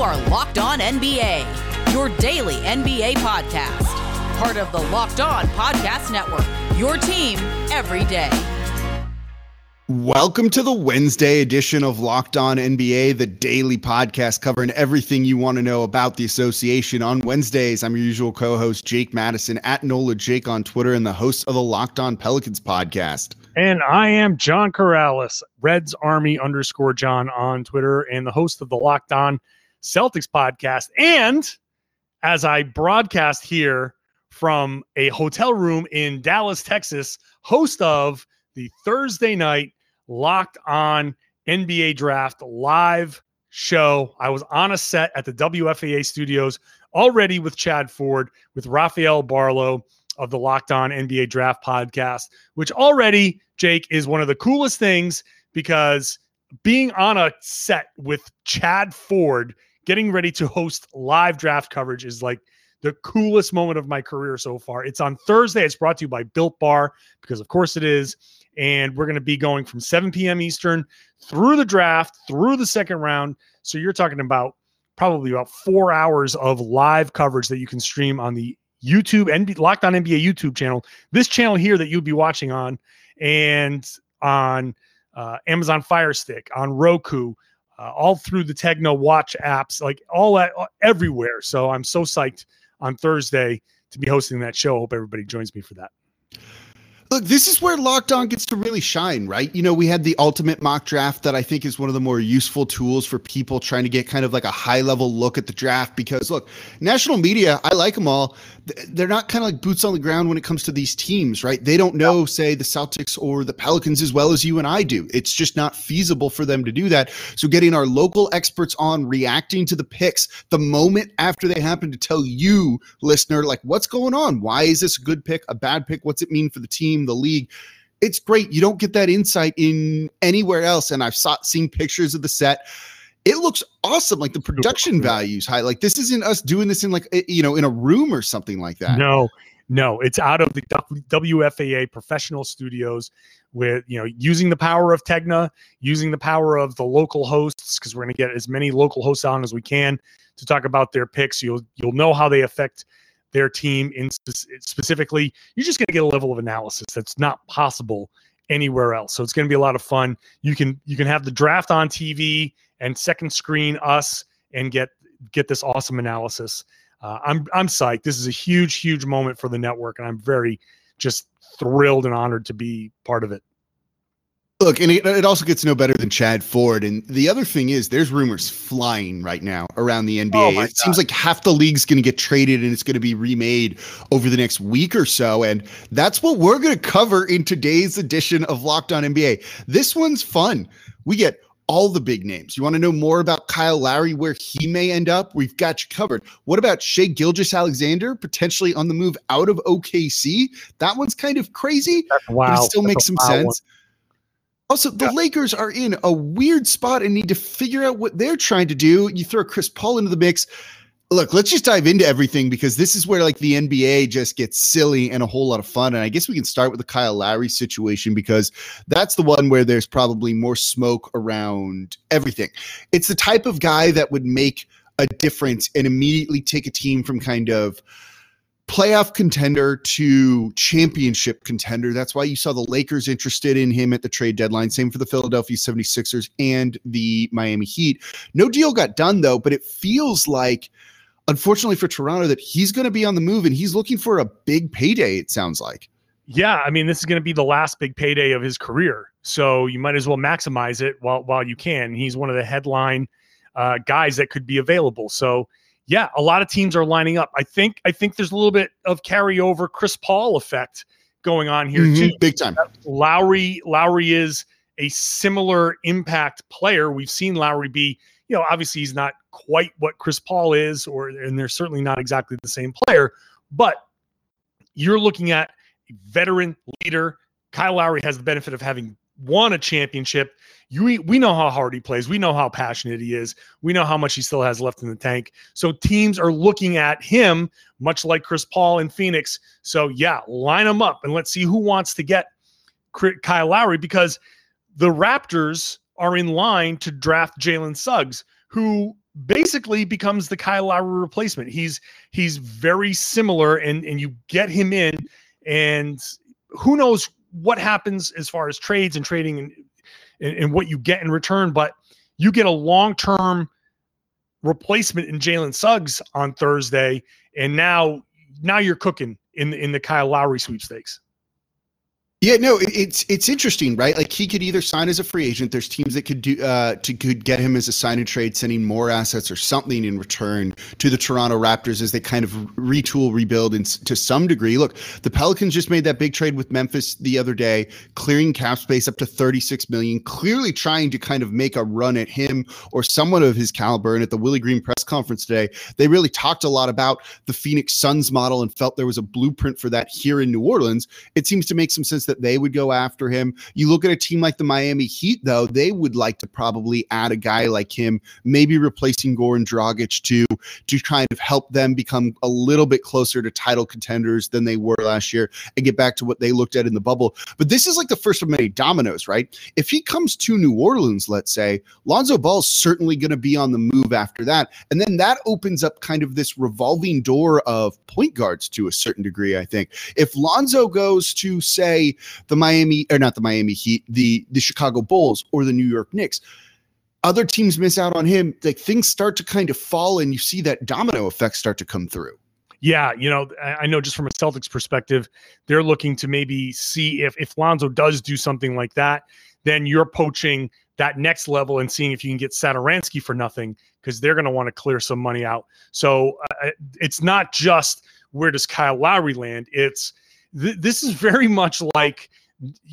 are Locked On NBA, your daily NBA podcast. Part of the Locked On Podcast Network, your team every day. Welcome to the Wednesday edition of Locked On NBA, the daily podcast covering everything you want to know about the association. On Wednesdays, I'm your usual co host, Jake Madison, at NOLA Jake on Twitter, and the host of the Locked On Pelicans podcast. And I am John Karalis, Reds Army underscore John on Twitter, and the host of the Locked On Celtics podcast. And as I broadcast here from a hotel room in Dallas, Texas, host of the Thursday night Locked On NBA Draft live show. I was on a set at the WFAA studios already with Chad Ford, with Rafael Barlowe of the Locked On NBA Draft podcast, which already, Jake, is one of the coolest things because being on a set with Chad Ford getting ready to host live draft coverage is like the coolest moment of my career so far. It's on Thursday. It's brought to you by Built Bar because, of course, it is. And we're going to be going from 7 p.m. Eastern through the draft, through the second round. So you're talking about probably about four hours of live coverage that you can stream on the YouTube and Locked On NBA YouTube channel. This channel here that you'll be watching on, and on uh, Amazon Fire Stick, on Roku, uh, all through the Tegna Watch apps, like all that uh, everywhere. So I'm so psyched on Thursday to be hosting that show. Hope everybody joins me for that. Look, this is where Locked On gets to really shine, right? You know, we had the ultimate mock draft that I think is one of the more useful tools for people trying to get kind of like a high level look at the draft. Because look, national media, I like them all. They're not kind of like boots on the ground when it comes to these teams, right? They don't know, say, the Celtics or the Pelicans as well as you and I do. It's just not feasible for them to do that. So, getting our local experts on reacting to the picks the moment after they happen to tell you, listener, like, what's going on? Why is this a good pick, a bad pick? What's it mean for the team? Team, the league. It's great. You don't get that insight in anywhere else. And I've saw, seen pictures of the set. It looks awesome. Like the production values high. Like this isn't us doing this in like you know in a room or something like that. No, no, it's out of the WFAA professional studios with you know using the power of Tegna, using the power of the local hosts because we're going to get as many local hosts on as we can to talk about their picks. You'll you'll know how they affect their team in spe- specifically, you're just going to get a level of analysis that's not possible anywhere else. So it's going to be a lot of fun. You can you can have the draft on TV and second screen us and get get this awesome analysis. Uh, I'm I'm psyched. This is a huge huge moment for the network, and I'm very just thrilled and honored to be part of it. Look, and it, it, also gets no better than Chad Ford. And the other thing is, there's rumors flying right now around the NBA. Oh it seems like half the league's going to get traded and it's going to be remade over the next week or so. And that's what we're going to cover in today's edition of Locked On NBA. This one's fun. We get all the big names. You want to know more about Kyle Lowry, where he may end up? We've got you covered. What about Shai Gilgeous-Alexander potentially on the move out of OKC? That one's kind of crazy. That's wow. But it still That's makes some sense. One. Also, the yeah. Lakers are in a weird spot and need to figure out what they're trying to do. You throw Chris Paul into the mix. Look, let's just dive into everything because this is where like the NBA just gets silly and a whole lot of fun. And I guess we can start with the Kyle Lowry situation because that's the one where there's probably more smoke around everything. It's the type of guy that would make a difference and immediately take a team from kind of playoff contender to championship contender. That's why you saw the Lakers interested in him at the trade deadline. Same for the Philadelphia 76ers and the Miami Heat. No deal got done, though, but it feels like, unfortunately for Toronto, that he's going to be on the move and he's looking for a big payday, it sounds like. Yeah, I mean, this is going to be the last big payday of his career. So you might as well maximize it while, while you can. He's one of the headline uh, guys that could be available. So, yeah, a lot of teams are lining up. I think I think there's a little bit of carryover Chris Paul effect going on here mm-hmm, too. Big time. Lowry Lowry is a similar impact player. We've seen Lowry be, you know, obviously he's not quite what Chris Paul is, or and they're certainly not exactly the same player, but you're looking at a veteran leader. Kyle Lowry has the benefit of having won a championship. You, we know how hard he plays. We know how passionate he is. We know how much he still has left in the tank. So teams are looking at him, much like Chris Paul in Phoenix. So yeah, line them up and let's see who wants to get Kyle Lowry because the Raptors are in line to draft Jalen Suggs, who basically becomes the Kyle Lowry replacement. He's he's very similar, and and you get him in, and who knows what happens as far as trades and trading and and, and what you get in return, but you get a long term replacement in Jalen Suggs on Thursday, and now now you're cooking in in the Kyle Lowry sweepstakes. Yeah, no, it's it's interesting, right? Like he could either sign as a free agent. There's teams that could do uh, to could get him as a sign and trade, sending more assets or something in return to the Toronto Raptors as they kind of retool, rebuild, and to some degree. Look, the Pelicans just made that big trade with Memphis the other day, clearing cap space up to 36 million, clearly trying to kind of make a run at him or someone of his caliber. And at the Willie Green press conference today, they really talked a lot about the Phoenix Suns model and felt there was a blueprint for that here in New Orleans. It seems to make some sense that they would go after him. You look at a team like the Miami Heat, though, they would like to probably add a guy like him, maybe replacing Goran Dragic to to kind of help them become a little bit closer to title contenders than they were last year and get back to what they looked at in the bubble. But this is like the first of many dominoes, right? If he comes to New Orleans, let's say, Lonzo Ball's certainly going to be on the move after that. And then that opens up kind of this revolving door of point guards to a certain degree, I think. If Lonzo goes to, say, the Miami or not the Miami Heat, the the Chicago Bulls or the New York Knicks. Other teams miss out on him. Like things start to kind of fall, and you see that domino effect start to come through. Yeah, you know, I know just from a Celtics perspective, they're looking to maybe see if if Lonzo does do something like that, then you're poaching that next level and seeing if you can get Satoransky for nothing because they're going to want to clear some money out. So uh, it's not just where does Kyle Lowry land; it's th- this is very much like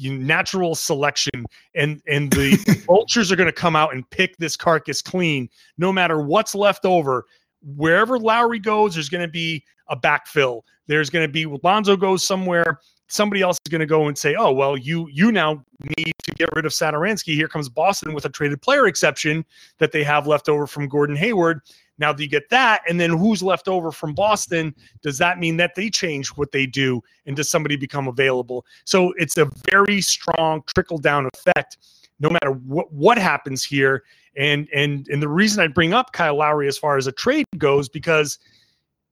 natural selection and and the vultures are going to come out and pick this carcass clean no matter what's left over. Wherever Lowry goes there's going to be a backfill. There's going to be Lonzo goes somewhere somebody else is going to go and say oh well you you now need to get rid of Satoransky here comes Boston with a traded player exception that they have left over from Gordon Hayward now, do you get that? And then who's left over from Boston? Does that mean that they change what they do? And does somebody become available? So it's a very strong trickle down effect, no matter what, what happens here. And and and the reason I bring up Kyle Lowry as far as a trade goes, because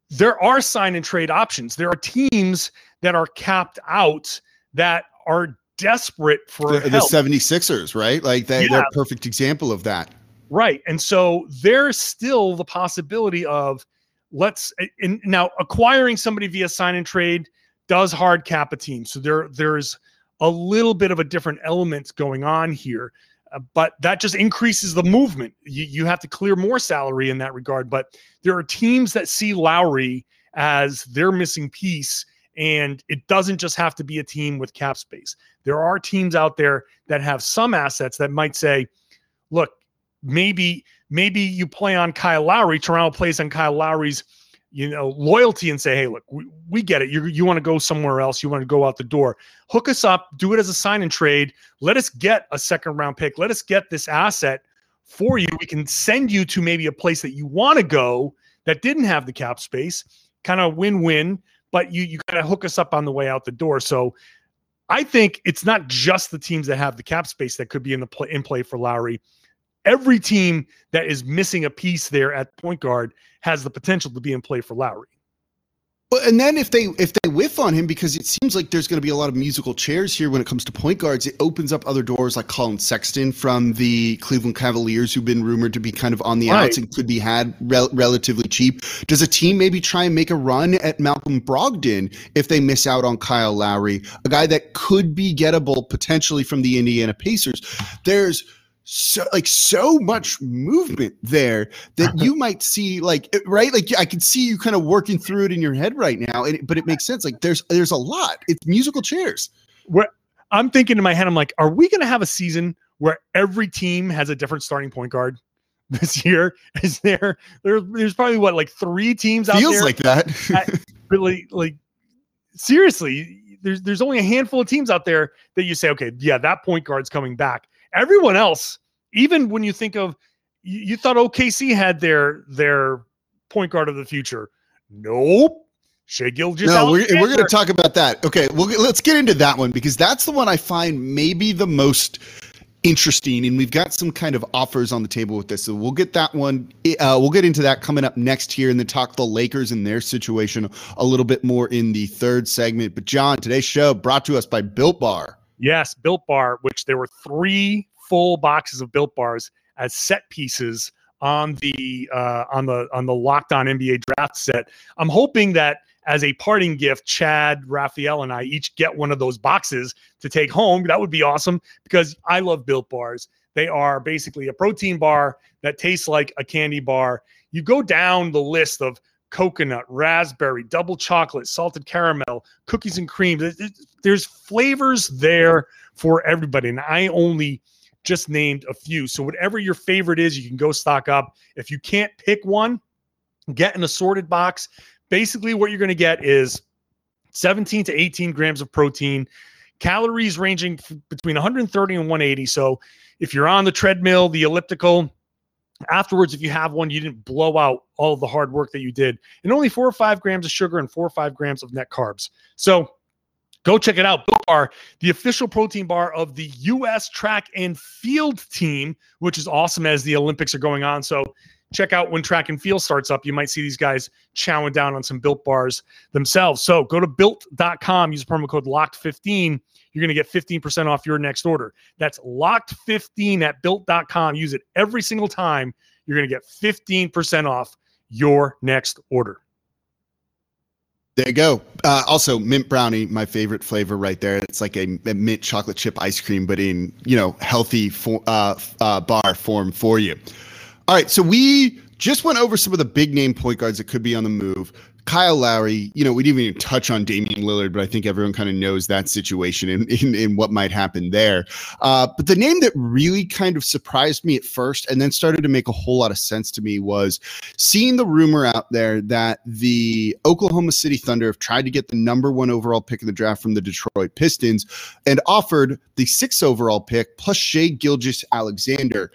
there are sign and trade options. There are teams that are capped out that are desperate for the, the 76ers, right? Like they, yeah. they're a perfect example of that. Right. And so there's still the possibility of let's and now acquiring somebody via sign and trade does hard cap a team. So there there's a little bit of a different element going on here. Uh, but that just increases the movement. You, you have to clear more salary in that regard. But there are teams that see Lowry as their missing piece. And it doesn't just have to be a team with cap space. There are teams out there that have some assets that might say, look, maybe maybe you play on Kyle Lowry. Toronto plays on Kyle Lowry's you know loyalty and say, hey, look, we, we get it. You you want to go somewhere else. You want to go out the door. Hook us up. Do it as a sign and trade. Let us get a second round pick. Let us get this asset for you. We can send you to maybe a place that you want to go that didn't have the cap space. Kind of win win. But you you of hook us up on the way out the door. So I think it's not just the teams that have the cap space that could be in the play, in play for Lowry every team that is missing a piece there at point guard has the potential to be in play for Lowry. Well, and then if they if they whiff on him because it seems like there's going to be a lot of musical chairs here when it comes to point guards, it opens up other doors like Collin Sexton from the Cleveland Cavaliers, who've been rumored to be kind of on the right. outs and could be had rel- relatively cheap. Does a team maybe try and make a run at Malcolm Brogdon if they miss out on Kyle Lowry, a guy that could be gettable potentially from the Indiana Pacers? There's so like so much movement there that you might see like right? Like i can see you kind of working through it in your head right now and, but it makes sense like there's there's a lot. It's musical chairs. Where i'm thinking in my head i'm like are we going to have a season where every team has a different starting point guard this year? Is there, there there's probably what like three teams out feels there like that really like seriously there's there's only a handful of teams out there that you say okay yeah that point guard's coming back everyone else, even when you think of, you, you thought OKC had their their point guard of the future. Nope. Shai Gilgeous. No, we're, we're going to talk about that. Okay, well, let's get into that one because that's the one I find maybe the most interesting, and we've got some kind of offers on the table with this. So we'll get that one. Uh, we'll get into that coming up next here, and then talk the Lakers and their situation a little bit more in the third segment. But John, today's show brought to us by Built Bar. Yes, Built Bar, which there were three full boxes of Built Bars as set pieces on the uh, on the on the Locked On NBA draft set. I'm hoping that as a parting gift, Chad, Rafael, and I each get one of those boxes to take home. That would be awesome because I love built bars. They are basically a protein bar that tastes like a candy bar. You go down the list of coconut, raspberry, double chocolate, salted caramel, cookies and cream. There's flavors there for everybody. And I only just named a few. So, whatever your favorite is, you can go stock up. If you can't pick one, get an assorted box basically what you're going to get is 17 to 18 grams of protein, calories ranging between 130 and 180. So if you're on the treadmill, the elliptical, afterwards, if you have one, you didn't blow out all of the hard work that you did, and only four or five grams of sugar and four or five grams of net carbs. So go check it out. Built Bar, the official protein bar of the U.S. track and field team, which is awesome as the Olympics are going on. So check out when track and field starts up. You might see these guys chowing down on some built bars themselves. So go to built.com, use promo code LOCKED15. You're going to get 15% off your next order. That's locked15 at built.com. Use it every single time. You're going to get 15% off your next order. There you go. Uh, also, mint brownie, my favorite flavor right there. It's like a, a mint chocolate chip ice cream, but in you know healthy for, uh, uh, bar form for you. All right, so we just went over some of the big name point guards that could be on the move. Kyle Lowry, you know, we didn't even touch on Damian Lillard, but I think everyone kind of knows that situation and in, in, in, what might happen there. Uh, but the name that really kind of surprised me at first and then started to make a whole lot of sense to me was seeing the rumor out there that the Oklahoma City Thunder have tried to get the number one overall pick in the draft from the Detroit Pistons and offered the sixth overall pick plus Shai Gilgeous-Alexander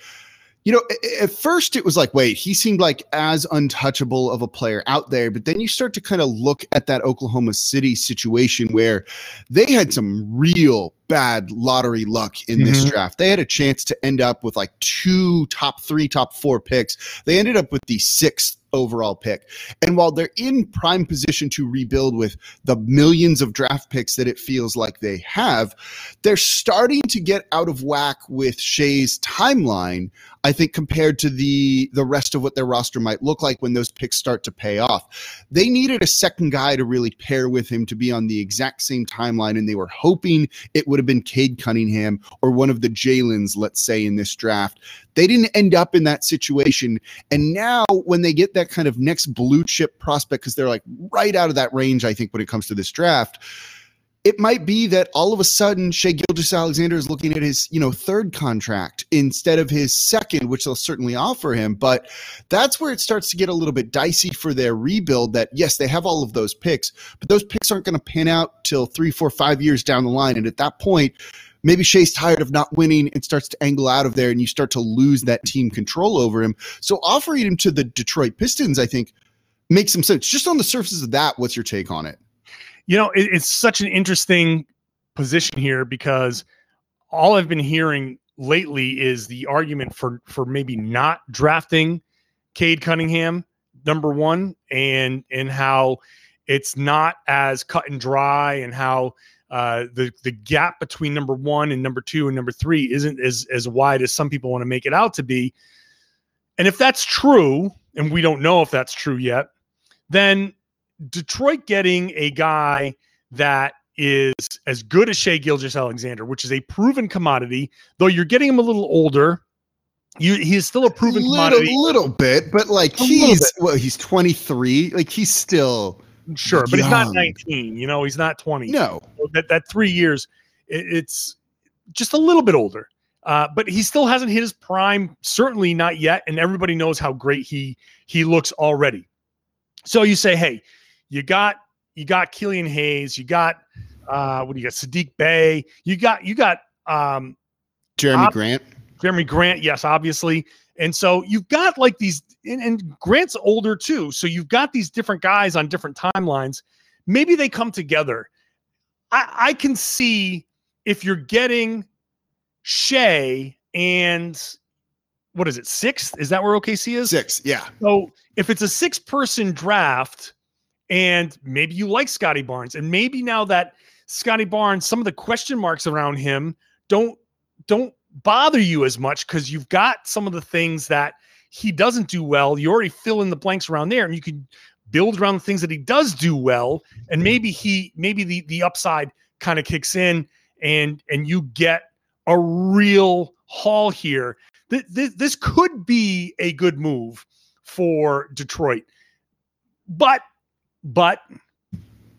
you know, at first it was like, wait, he seemed like as untouchable of a player out there. But then you start to kind of look at that Oklahoma City situation where they had some real bad lottery luck in mm-hmm. this draft. They had a chance to end up with like two top three, top four picks. They ended up with the sixth overall pick. And while they're in prime position to rebuild with the millions of draft picks that it feels like they have, they're starting to get out of whack with Shai's timeline, I think compared to the the rest of what their roster might look like when those picks start to pay off. They needed a second guy to really pair with him to be on the exact same timeline and they were hoping it would have been Cade Cunningham or one of the Jalen's, let's say in this draft. They didn't end up in that situation. And now, when they get that kind of next blue chip prospect, because they're like right out of that range, I think, when it comes to this draft, it might be that all of a sudden Shai Gilgeous-Alexander is looking at his, you know, third contract instead of his second, which they'll certainly offer him. But that's where it starts to get a little bit dicey for their rebuild. That yes, they have all of those picks, but those picks aren't going to pan out till three, four, five years down the line. And at that point, maybe Shai's tired of not winning and starts to angle out of there, and you start to lose that team control over him. So offering him to the Detroit Pistons, I think, makes some sense. Just on the surface of that, what's your take on it? You know, it, it's such an interesting position here because all I've been hearing lately is the argument for for maybe not drafting Cade Cunningham number one, and and how it's not as cut and dry, and how uh, the the gap between number one and number two and number three isn't as as wide as some people want to make it out to be. And if that's true, and we don't know if that's true yet, then Detroit getting a guy that is as good as Shai Gilgeous-Alexander, which is a proven commodity, though you're getting him a little older. You, he's still a proven little, commodity. A little bit, but like a he's well, he's 23. Like he's still Sure, but he's not 19. You know, he's not 20. No, that that three years, it, it's just a little bit older. Uh, but he still hasn't hit his prime. Certainly not yet. And everybody knows how great he he looks already. So you say, hey, you got you got Killian Hayes, you got uh, what do you got? Saddiq Bey, you got you got um, Jerami ob- Grant. Jerami Grant, yes, obviously. And so you've got like these, and, and Grant's older too. So you've got these different guys on different timelines. Maybe they come together. I, I can see if you're getting Shai and what is it? Sixth? Is that where OKC is? Six, yeah. So if it's a six person draft, and maybe you like Scottie Barnes, and maybe now that Scottie Barnes, some of the question marks around him don't don't bother you as much because you've got some of the things that he doesn't do well. You already fill in the blanks around there, and you can build around the things that he does do well. And maybe he maybe the the upside kind of kicks in, and and you get a real haul here. Th- th- this could be a good move for Detroit, but but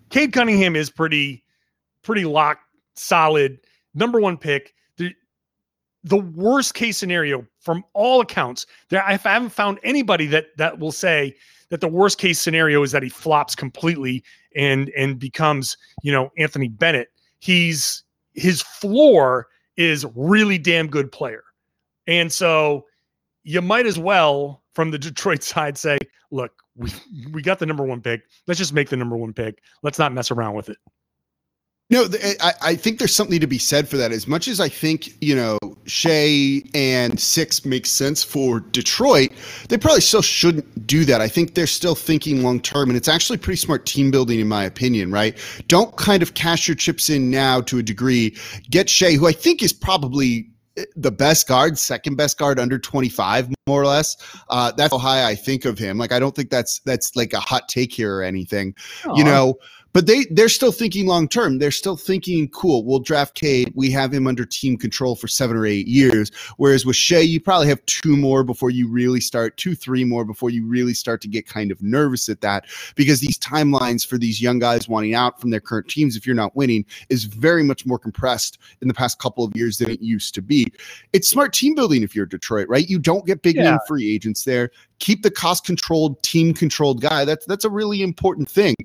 Cade Cunningham is pretty pretty locked, solid, number one pick. The, the worst case scenario from all accounts, there I haven't found anybody that that will say that the worst case scenario is that he flops completely and and becomes, you know, Anthony Bennett. He's his floor is really damn good player. And so you might as well from the Detroit side say, look, we we got the number one pick. Let's just make the number one pick. Let's not mess around with it. No, eh, I, I think there's something to be said for that. As much as I think, you know, Shai and Six makes sense for Detroit, they probably still shouldn't do that. I think they're still thinking long term, and it's actually pretty smart team building, in my opinion, right? Don't kind of cash your chips in now to a degree. Get Shai, who I think is probably the best guard, second best guard under 25, more or less. Uh, that's how high I think of him. Like, I don't think that's that's like a hot take here or anything. Aww. You know, but they they're still thinking long term. They're still thinking, cool, we'll draft Cade. We have him under team control for seven or eight years. Whereas with Shai, you probably have two more before you really start, two, three more before you really start to get kind of nervous at that. Because these timelines for these young guys wanting out from their current teams, if you're not winning, is very much more compressed in the past couple of years than it used to be. It's smart team building if you're Detroit, right? You don't get big yeah. name free agents there keep the cost controlled, team controlled guy. That's that's a really important thing.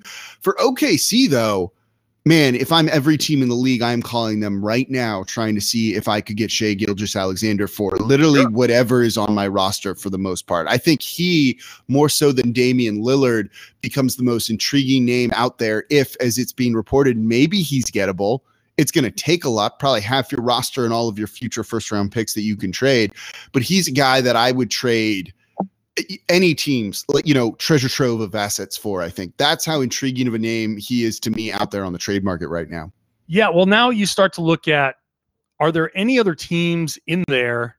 For OKC though, man, if I'm every team in the league, I'm calling them right now, trying to see if I could get Shai Gilgeous-Alexander for literally sure. whatever is on my roster for the most part. I think he, more so than Damian Lillard, becomes the most intriguing name out there. If, as it's being reported, maybe he's gettable. It's going to take a lot, probably half your roster and all of your future first round picks that you can trade. But he's a guy that I would trade any teams like you know treasure trove of assets for i think that's how intriguing of a name he is to me out there on the trade market right now yeah well now you start to look at are there any other teams in there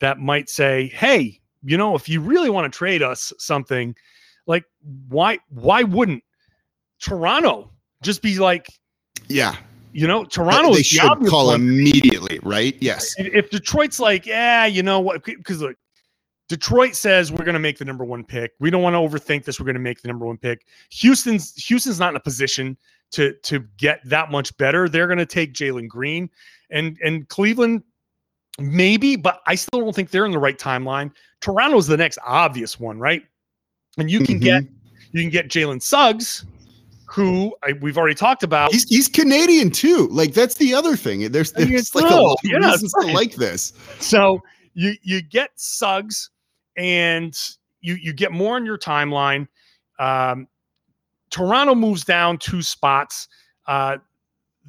that might say hey you know if you really want to trade us something like why why wouldn't toronto just be like yeah you know, Toronto they should call one. immediately, right? Yes. If Detroit's like, yeah, you know what? Because look, Detroit says we're going to make the number one pick. We don't want to overthink this. We're going to make the number one pick. Houston's Houston's not in a position to to get that much better. They're going to take Jalen Green, and and Cleveland maybe, but I still don't think they're in the right timeline. Toronto's the next obvious one, right? And you can mm-hmm. get you can get Jalen Suggs, who I, we've already talked about. He's, he's, Canadian too. Like that's the other thing. There's there's like a lot of reasons right. to like this. So you you get Suggs and you you get more on your timeline. Um, Toronto moves down two spots. Uh,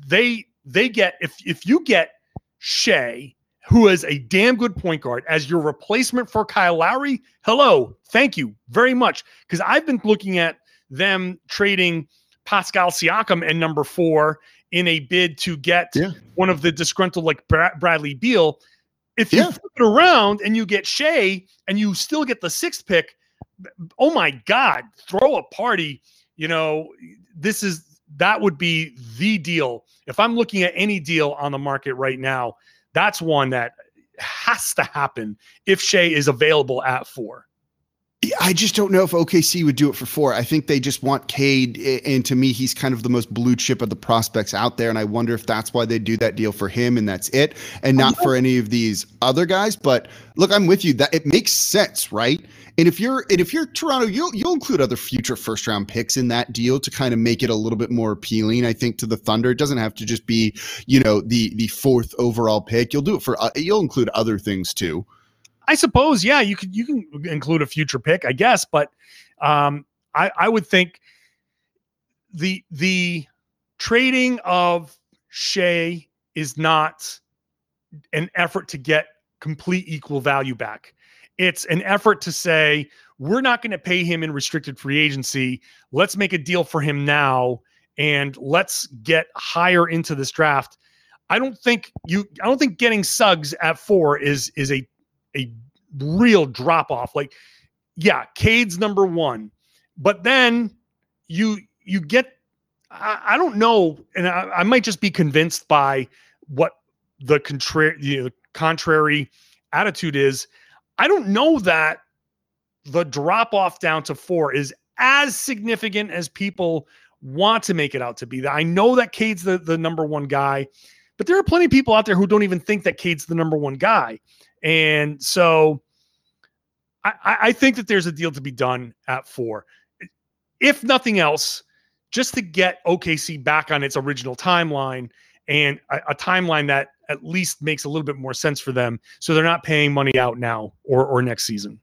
they they get if if you get Shai, who is a damn good point guard, as your replacement for Kyle Lowry. Hello, thank you very much. Because I've been looking at them trading Pascal Siakam and number four in a bid to get yeah. one of the disgruntled like Bradley Beal. If you yeah. flip it around and you get Shai and you still get the sixth pick, oh my God, throw a party. You know, this is that would be the deal. If I'm looking at any deal on the market right now, that's one that has to happen if Shai is available at four. I just don't know if OKC would do it for four. I think they just want Cade, and to me, he's kind of the most blue chip of the prospects out there. And I wonder if that's why they do that deal for him, and that's it, and not for any of these other guys. But look, I'm with you. That it makes sense, right? And if you're and if you're Toronto, you'll you'll include other future first round picks in that deal to kind of make it a little bit more appealing. I think to the Thunder, it doesn't have to just be you know the the fourth overall pick. You'll do it for uh, you'll include other things too. I suppose, yeah, you could you can include a future pick, I guess, but um, I, I would think the the trading of Shai is not an effort to get complete equal value back. It's an effort to say, we're not going to pay him in restricted free agency. Let's make a deal for him now and let's get higher into this draft. I don't think you I don't think getting Suggs at 4 is is a a real drop off. Like yeah, Cade's number 1. But then you you get I, I don't know and I, I, might just be convinced by what the contrary you know, contrary attitude is. I don't know that the drop off down to four is as significant as people want to make it out to be. I know that Cade's the, the number one guy, but there are plenty of people out there who don't even think that Cade's the number one guy. And so I, I think that there's a deal to be done at four. If nothing else, just to get OKC back on its original timeline and a, a timeline that at least makes a little bit more sense for them so they're not paying money out now or, or next season.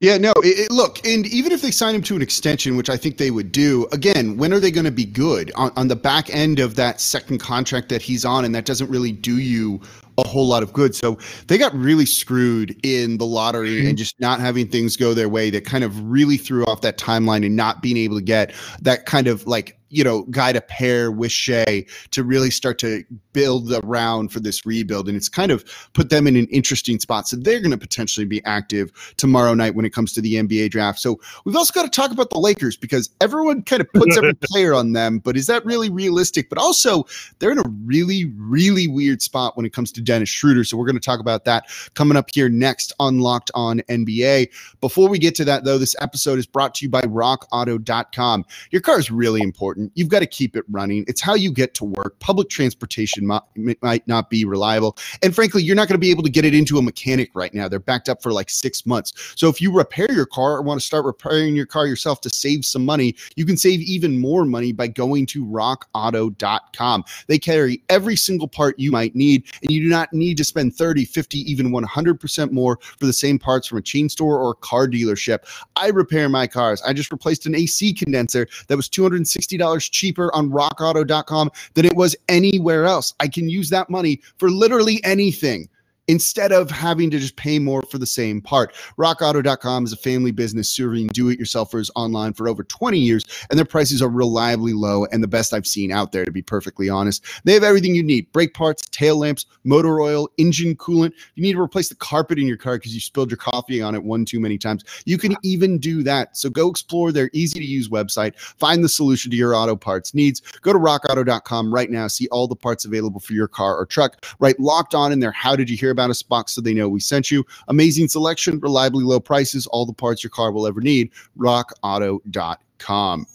Yeah, no, it, it, look, and even if they sign him to an extension, which I think they would do, again, when are they going to be good on, on the back end of that second contract that he's on? And that doesn't really do you a whole lot of good. So they got really screwed in the lottery and just not having things go their way that kind of really threw off that timeline and not being able to get that kind of like you know, guy to pair with Shai to really start to build around for this rebuild. And it's kind of put them in an interesting spot. So they're going to potentially be active tomorrow night when it comes to the NBA draft. So we've also got to talk about the Lakers because everyone kind of puts every player on them. But is that really realistic? But also, they're in a really, really weird spot when it comes to Dennis Schroeder. So we're going to talk about that coming up here next on Locked On NBA. Before we get to that, though, this episode is brought to you by RockAuto.com. Your car is really important important. You've got to keep it running. It's how you get to work. Public transportation might, might not be reliable. And frankly, you're not going to be able to get it into a mechanic right now. They're backed up for like six months. So if you repair your car or want to start repairing your car yourself to save some money, you can save even more money by going to rockauto.com. They carry every single part you might need, and you do not need to spend 30, 50, even 100% more for the same parts from a chain store or a car dealership. I repair my cars. I just replaced an AC condenser that was $260 $50 cheaper on rockauto.com than it was anywhere else. I can use that money for literally anything instead of having to just pay more for the same part. RockAuto.com is a family business serving do it yourselfers online for over 20 years, and their prices are reliably low and the best I've seen out their, to be perfectly honest. They have everything you need brake parts, tail lamps, motor oil, engine coolant. You need to replace the carpet in your car because you spilled your coffee on it one too many times. You can even do that. So go explore their easy to use website, find the solution to your auto parts needs. Go to rockauto.com right now, see all the parts available for your car or truck. Write locked on in there. How did you hear about us box so they know we sent you. Amazing selection, reliably low prices, all the parts your car will ever need. RockAuto.com.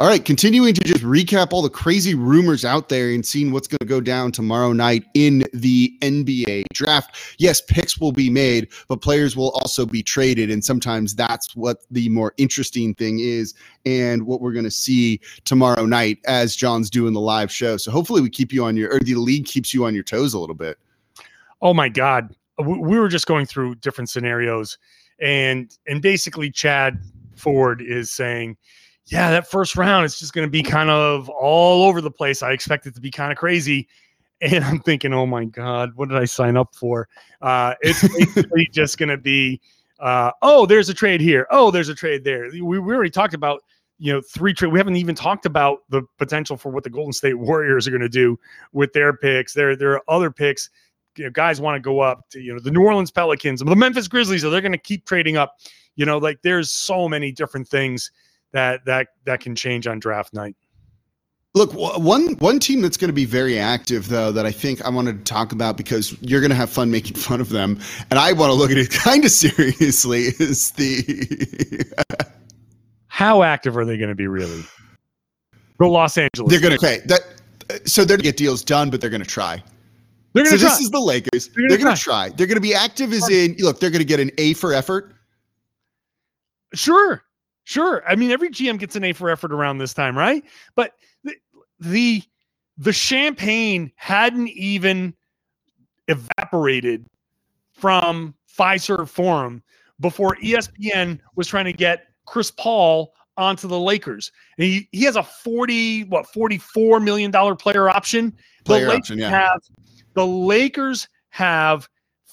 All right, continuing to just recap all the crazy rumors out there and seeing what's going to go down tomorrow night in the NBA draft. Yes, picks will be made, but players will also be traded. And sometimes that's what the more interesting thing is and what we're going to see tomorrow night as John's doing the live show. So hopefully we keep you on your, or the league keeps you on your toes a little bit oh my god. We were just going through different scenarios. And and basically chad ford is saying yeah that first round is just going to be kind of all over the place. I expect it to be kind of crazy. And i'm thinking oh my god what did i sign up for? Uh it's basically just going to be uh oh there's a trade here. Oh there's a trade there. We, we already talked about you know three trade we haven't even talked about the potential for what the golden state warriors are going to do with their picks there there are other picks you know, guys want to go up to, you know, the New Orleans Pelicans, the Memphis Grizzlies, are they're going to keep trading up. You know, like there's so many different things that that that can change on draft night. Look, one one team that's going to be very active though that I think I wanted to talk about because you're going to have fun making fun of them, and I want to look at it kind of seriously. Is the how active are they going to be really? Go Los Angeles. They're going to okay that so they're going to get deals done, but they're going to try. They're gonna so try. this is the Lakers. They're gonna, they're gonna try. try. They're gonna be active as in look, they're gonna get an A for effort. Sure. Sure. I mean, every GM gets an A for effort around this time, right? But the the, the champagne hadn't even evaporated from Fiserv Forum before ESPN was trying to get Chris Paul onto the Lakers. And he, he has a 40, what, $44 million player option. Player the Lakers option, yeah. have the Lakers have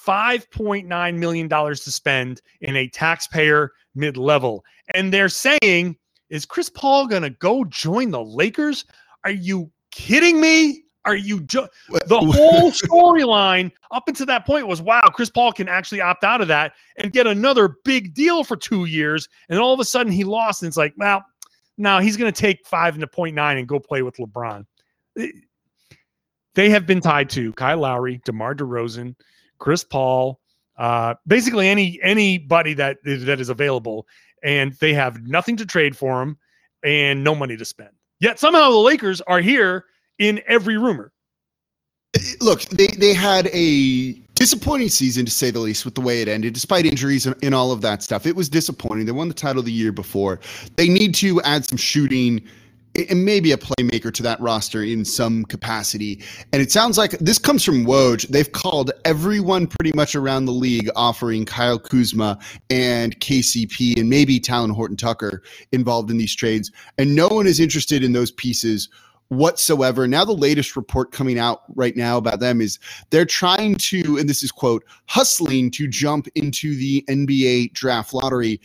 $5.9 million to spend in a taxpayer mid level. And they're saying, is Chris Paul going to go join the Lakers? Are you kidding me? Are you jo- the whole storyline up until that point was wow, Chris Paul can actually opt out of that and get another big deal for two years. And all of a sudden he lost, and it's like, well, now he's going to take five into point nine and go play with LeBron. They have been tied to Kyle Lowry, DeMar DeRozan, Chris Paul, uh, basically any anybody that that is available, and they have nothing to trade for them and no money to spend. Yet somehow the Lakers are here in every rumor. Look, they they had a disappointing season to say the least with the way it ended, despite injuries and, and all of that stuff. It was disappointing. They won the title the year before. They need to add some shooting and maybe a playmaker to that roster in some capacity. And it sounds like this comes from Woj. They've called everyone pretty much around the league offering Kyle Kuzma and KCP and maybe Talen Horton Tucker involved in these trades. And no one is interested in those pieces whatsoever. Now, the latest report coming out right now about them is they're trying to, and this is quote, hustling to jump into the NBA draft lottery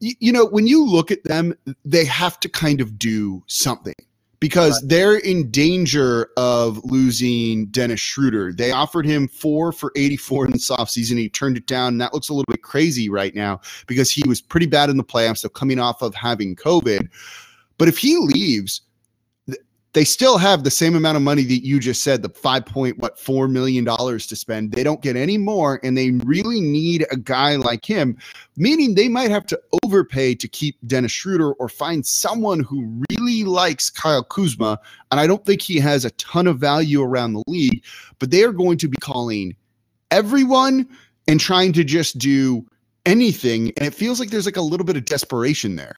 you know, when you look at them, they have to kind of do something because they're in danger of losing Dennis Schroeder. They offered him four for 84 in this offseason. He turned it down. And that looks a little bit crazy right now because he was pretty bad in the playoffs, so coming off of having COVID. But if he leaves, they still have the same amount of money that you just said the five point what four million dollars to spend they don't get any more and they really need a guy like him meaning they might have to overpay to keep dennis schroeder or find someone who really likes kyle kuzma and i don't think he has a ton of value around the league but they are going to be calling everyone and trying to just do anything and it feels like there's like a little bit of desperation there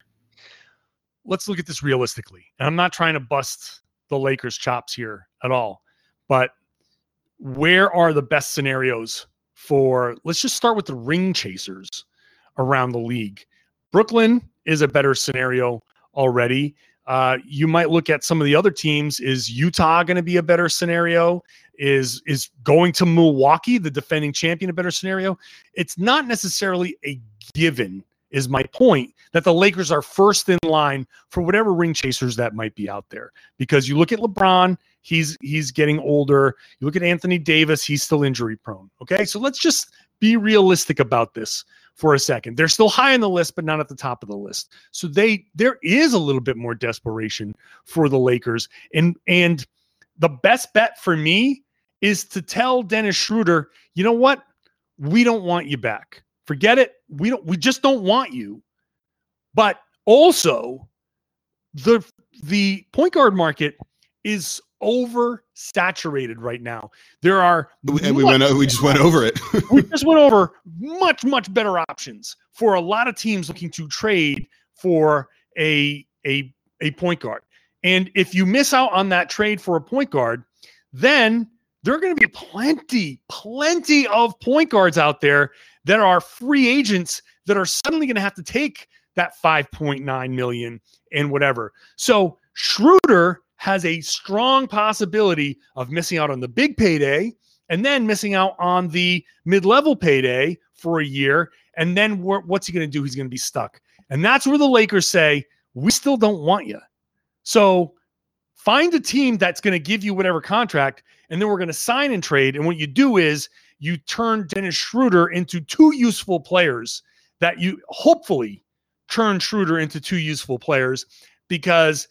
let's look at this realistically. And I'm not trying to bust the Lakers' chops here at all. But where are the best scenarios for? Let's just start with the ring chasers around the league. Brooklyn is a better scenario already. Uh, you might look at some of the other teams. Is Utah going to be a better scenario? Is is going to Milwaukee, the defending champion, a better scenario? It's not necessarily a given is my point that the Lakers are first in line for whatever ring chasers that might be out there. Because you look at LeBron, he's he's getting older. You look at Anthony Davis, he's still injury prone. Okay, so let's just be realistic about this for a second. They're still high on the list, but not at the top of the list. So they there is a little bit more desperation for the Lakers, and and the best bet for me is to tell Dennis Schroeder, you know what, we don't want you back. Forget it. We don't we just don't want you. But also the the point guard market is oversaturated right now. There are and we went we just went over it. we just went over much much better options for a lot of teams looking to trade for a a a point guard. And if you miss out on that trade for a point guard, then there are going to be plenty, plenty of point guards out there that are free agents that are suddenly going to have to take that 5.9 million and whatever. So Schroeder has a strong possibility of missing out on the big payday and then missing out on the mid-level payday for a year. And then what's he going to do? He's going to be stuck. And that's where the Lakers say, we still don't want you. So find a team that's going to give you whatever contract, and then we're going to sign and trade. And what you do is you turn Dennis Schroeder into two useful players that you hopefully turn Schroeder into two useful players because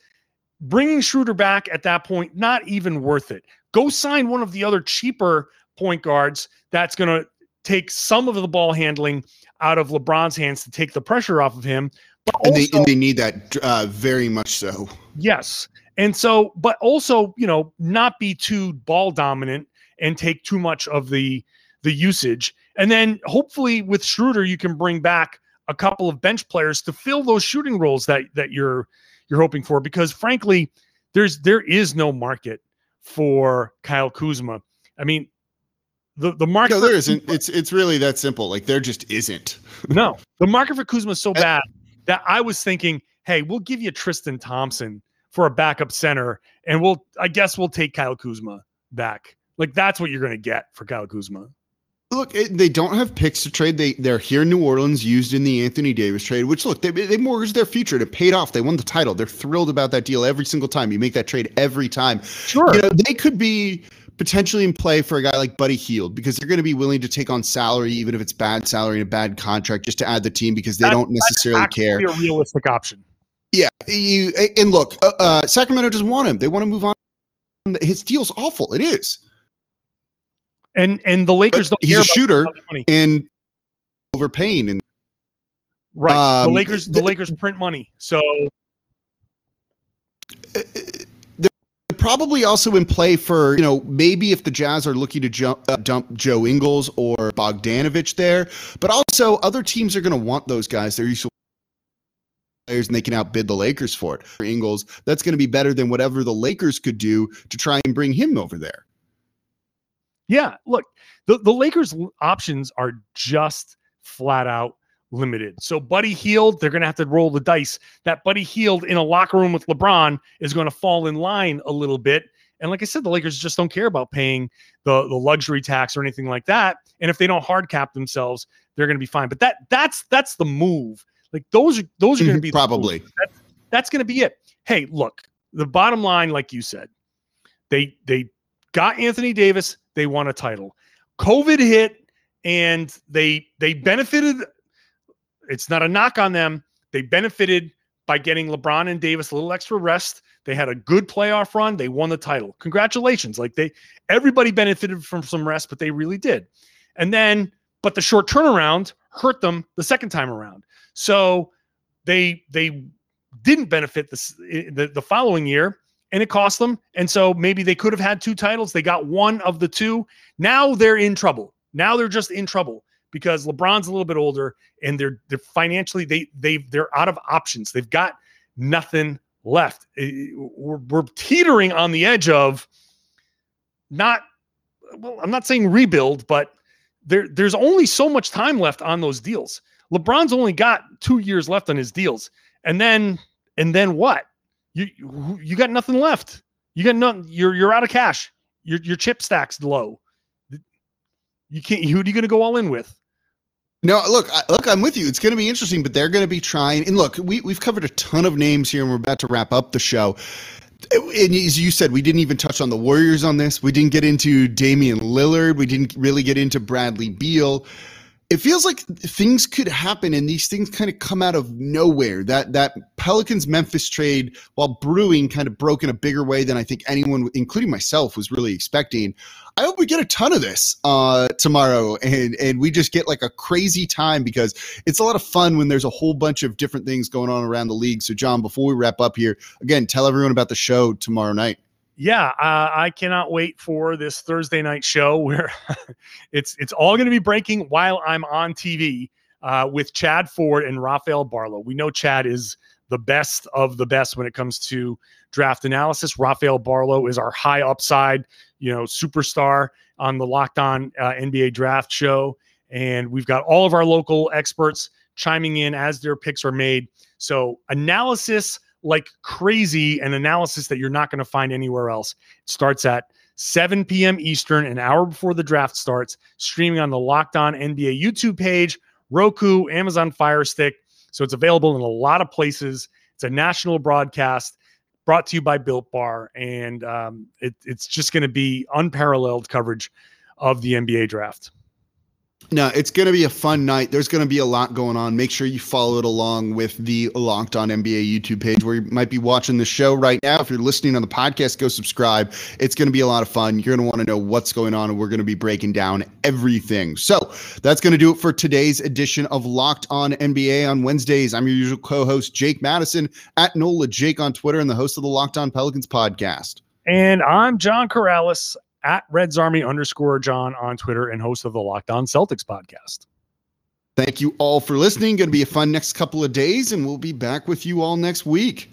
bringing Schroeder back at that point, not even worth it. Go sign one of the other cheaper point guards that's going to take some of the ball handling out of LeBron's hands to take the pressure off of him. But also, and, they, and they need that uh, very much so. Yes. And so, but also, you know, not be too ball dominant and take too much of the the usage. And then hopefully with Schroeder, you can bring back a couple of bench players to fill those shooting roles that that you're you're hoping for. Because frankly, there's there is no market for Kyle Kuzma. I mean, the the market. No, there isn't. It's it's really that simple. Like there just isn't. no, the market for Kuzma is so bad that I was thinking, hey, we'll give you Tristan Thompson for a backup center, and we'll I guess we'll take Kyle Kuzma back. Like that's what you're going to get for Kyle Kuzma. Look, it, they don't have picks to trade. They they're here in New Orleans, used in the Anthony Davis trade. Which look, they they mortgaged their future. It paid off. They won the title. They're thrilled about that deal every single time. You make that trade every time. Sure, you know, they could be potentially in play for a guy like Buddy Hield because they're going to be willing to take on salary, even if it's bad salary and a bad contract, just to add the team because they don't necessarily care. A realistic option. Yeah, you and look, uh, uh, Sacramento doesn't want him. They want to move on. His deal's awful. It is. And and the Lakers but don't. He's a shooter and overpaying and right. Um, the Lakers the, the Lakers print money, so they're probably also in play for you know maybe if the Jazz are looking to jump, uh, dump Joe Ingles or Bogdanovich there, but also other teams are going to want those guys. They're usually players and they can outbid the Lakers for it. For Ingles, that's going to be better than whatever the Lakers could do to try and bring him over there. Yeah, look, the, the Lakers' options are just flat out limited. So Buddy Hield, they're going to have to roll the dice. That Buddy Hield in a locker room with LeBron is going to fall in line a little bit. And like I said, the Lakers just don't care about paying the the luxury tax or anything like that. And if they don't hard cap themselves, they're going to be fine. But that that's that's the move. Like those are those are going to mm-hmm, be probably that's, that's going to be it. Hey, look, the bottom line, like you said, they they got Anthony Davis they won a title. COVID hit and they they benefited. It's not a knock on them. They benefited by getting LeBron and Davis a little extra rest. They had a good playoff run. They won the title. Congratulations. Like they everybody benefited from some rest, but they really did. And then, but the short turnaround hurt them the second time around. So they they didn't benefit this the, the following year and it cost them. And so maybe they could have had two titles. They got one of the two. Now they're in trouble. Now they're just in trouble because LeBron's a little bit older and they're they're financially they they they're out of options. They've got nothing left. Eh, we're, we're teetering on the edge of not well, I'm not saying rebuild, but there there's only so much time left on those deals. LeBron's only got 2 years left on his deals. And then and then what? You you got nothing left. You got nothing. You're you're out of cash. Your your chip stack's low. You can't. Who are you going to go all in with? No, look, look, I'm with you. It's going to be interesting, but they're going to be trying. And look, we we've covered a ton of names here, and we're about to wrap up the show. And as you said, we didn't even touch on the Warriors on this. We didn't get into Damian Lillard. We didn't really get into Bradley Beal it feels like things could happen and these things kind of come out of nowhere. That that Pelicans Memphis trade, while brewing, kind of broke in a bigger way than I think anyone, including myself, was really expecting. I hope we get a ton of this uh, tomorrow, and and we just get like a crazy time because it's a lot of fun when there's a whole bunch of different things going on around the league. So, John, before we wrap up here, again, tell everyone about the show tomorrow night yeah, uh, I cannot wait for this Thursday night show where it's it's all going to be breaking while I'm on TV uh, with Chad Ford and Rafael Barlowe. We know Chad is the best of the best when it comes to draft analysis. Rafael Barlowe is our high upside, you know, superstar on the Locked On uh, NBA Draft Show, and we've got all of our local experts chiming in as their picks are made. So analysis like crazy an analysis that you're not going to find anywhere else. It starts at 7 p.m. Eastern, an hour before the draft starts, streaming on the Locked On NBA YouTube page, Roku, Amazon Fire Stick. So it's available in a lot of places. It's a national broadcast brought to you by Built Bar, and um, it, it's just going to be unparalleled coverage of the NBA draft. No, it's going to be a fun night. There's going to be a lot going on. Make sure you follow it along with the Locked On NBA YouTube page where you might be watching the show right now. If you're listening on the podcast, go subscribe. It's going to be a lot of fun. You're going to want to know what's going on, and we're going to be breaking down everything. So that's going to do it for today's edition of Locked On NBA on Wednesdays. I'm your usual co host, Jake Madison, at NOLA Jake on Twitter, and the host of the Locked On Pelicans podcast. And I'm John Karalis at Reds Army underscore John on Twitter and host of the Locked On Celtics podcast. Thank you all for listening. Going to be a fun next couple of days, and we'll be back with you all next week.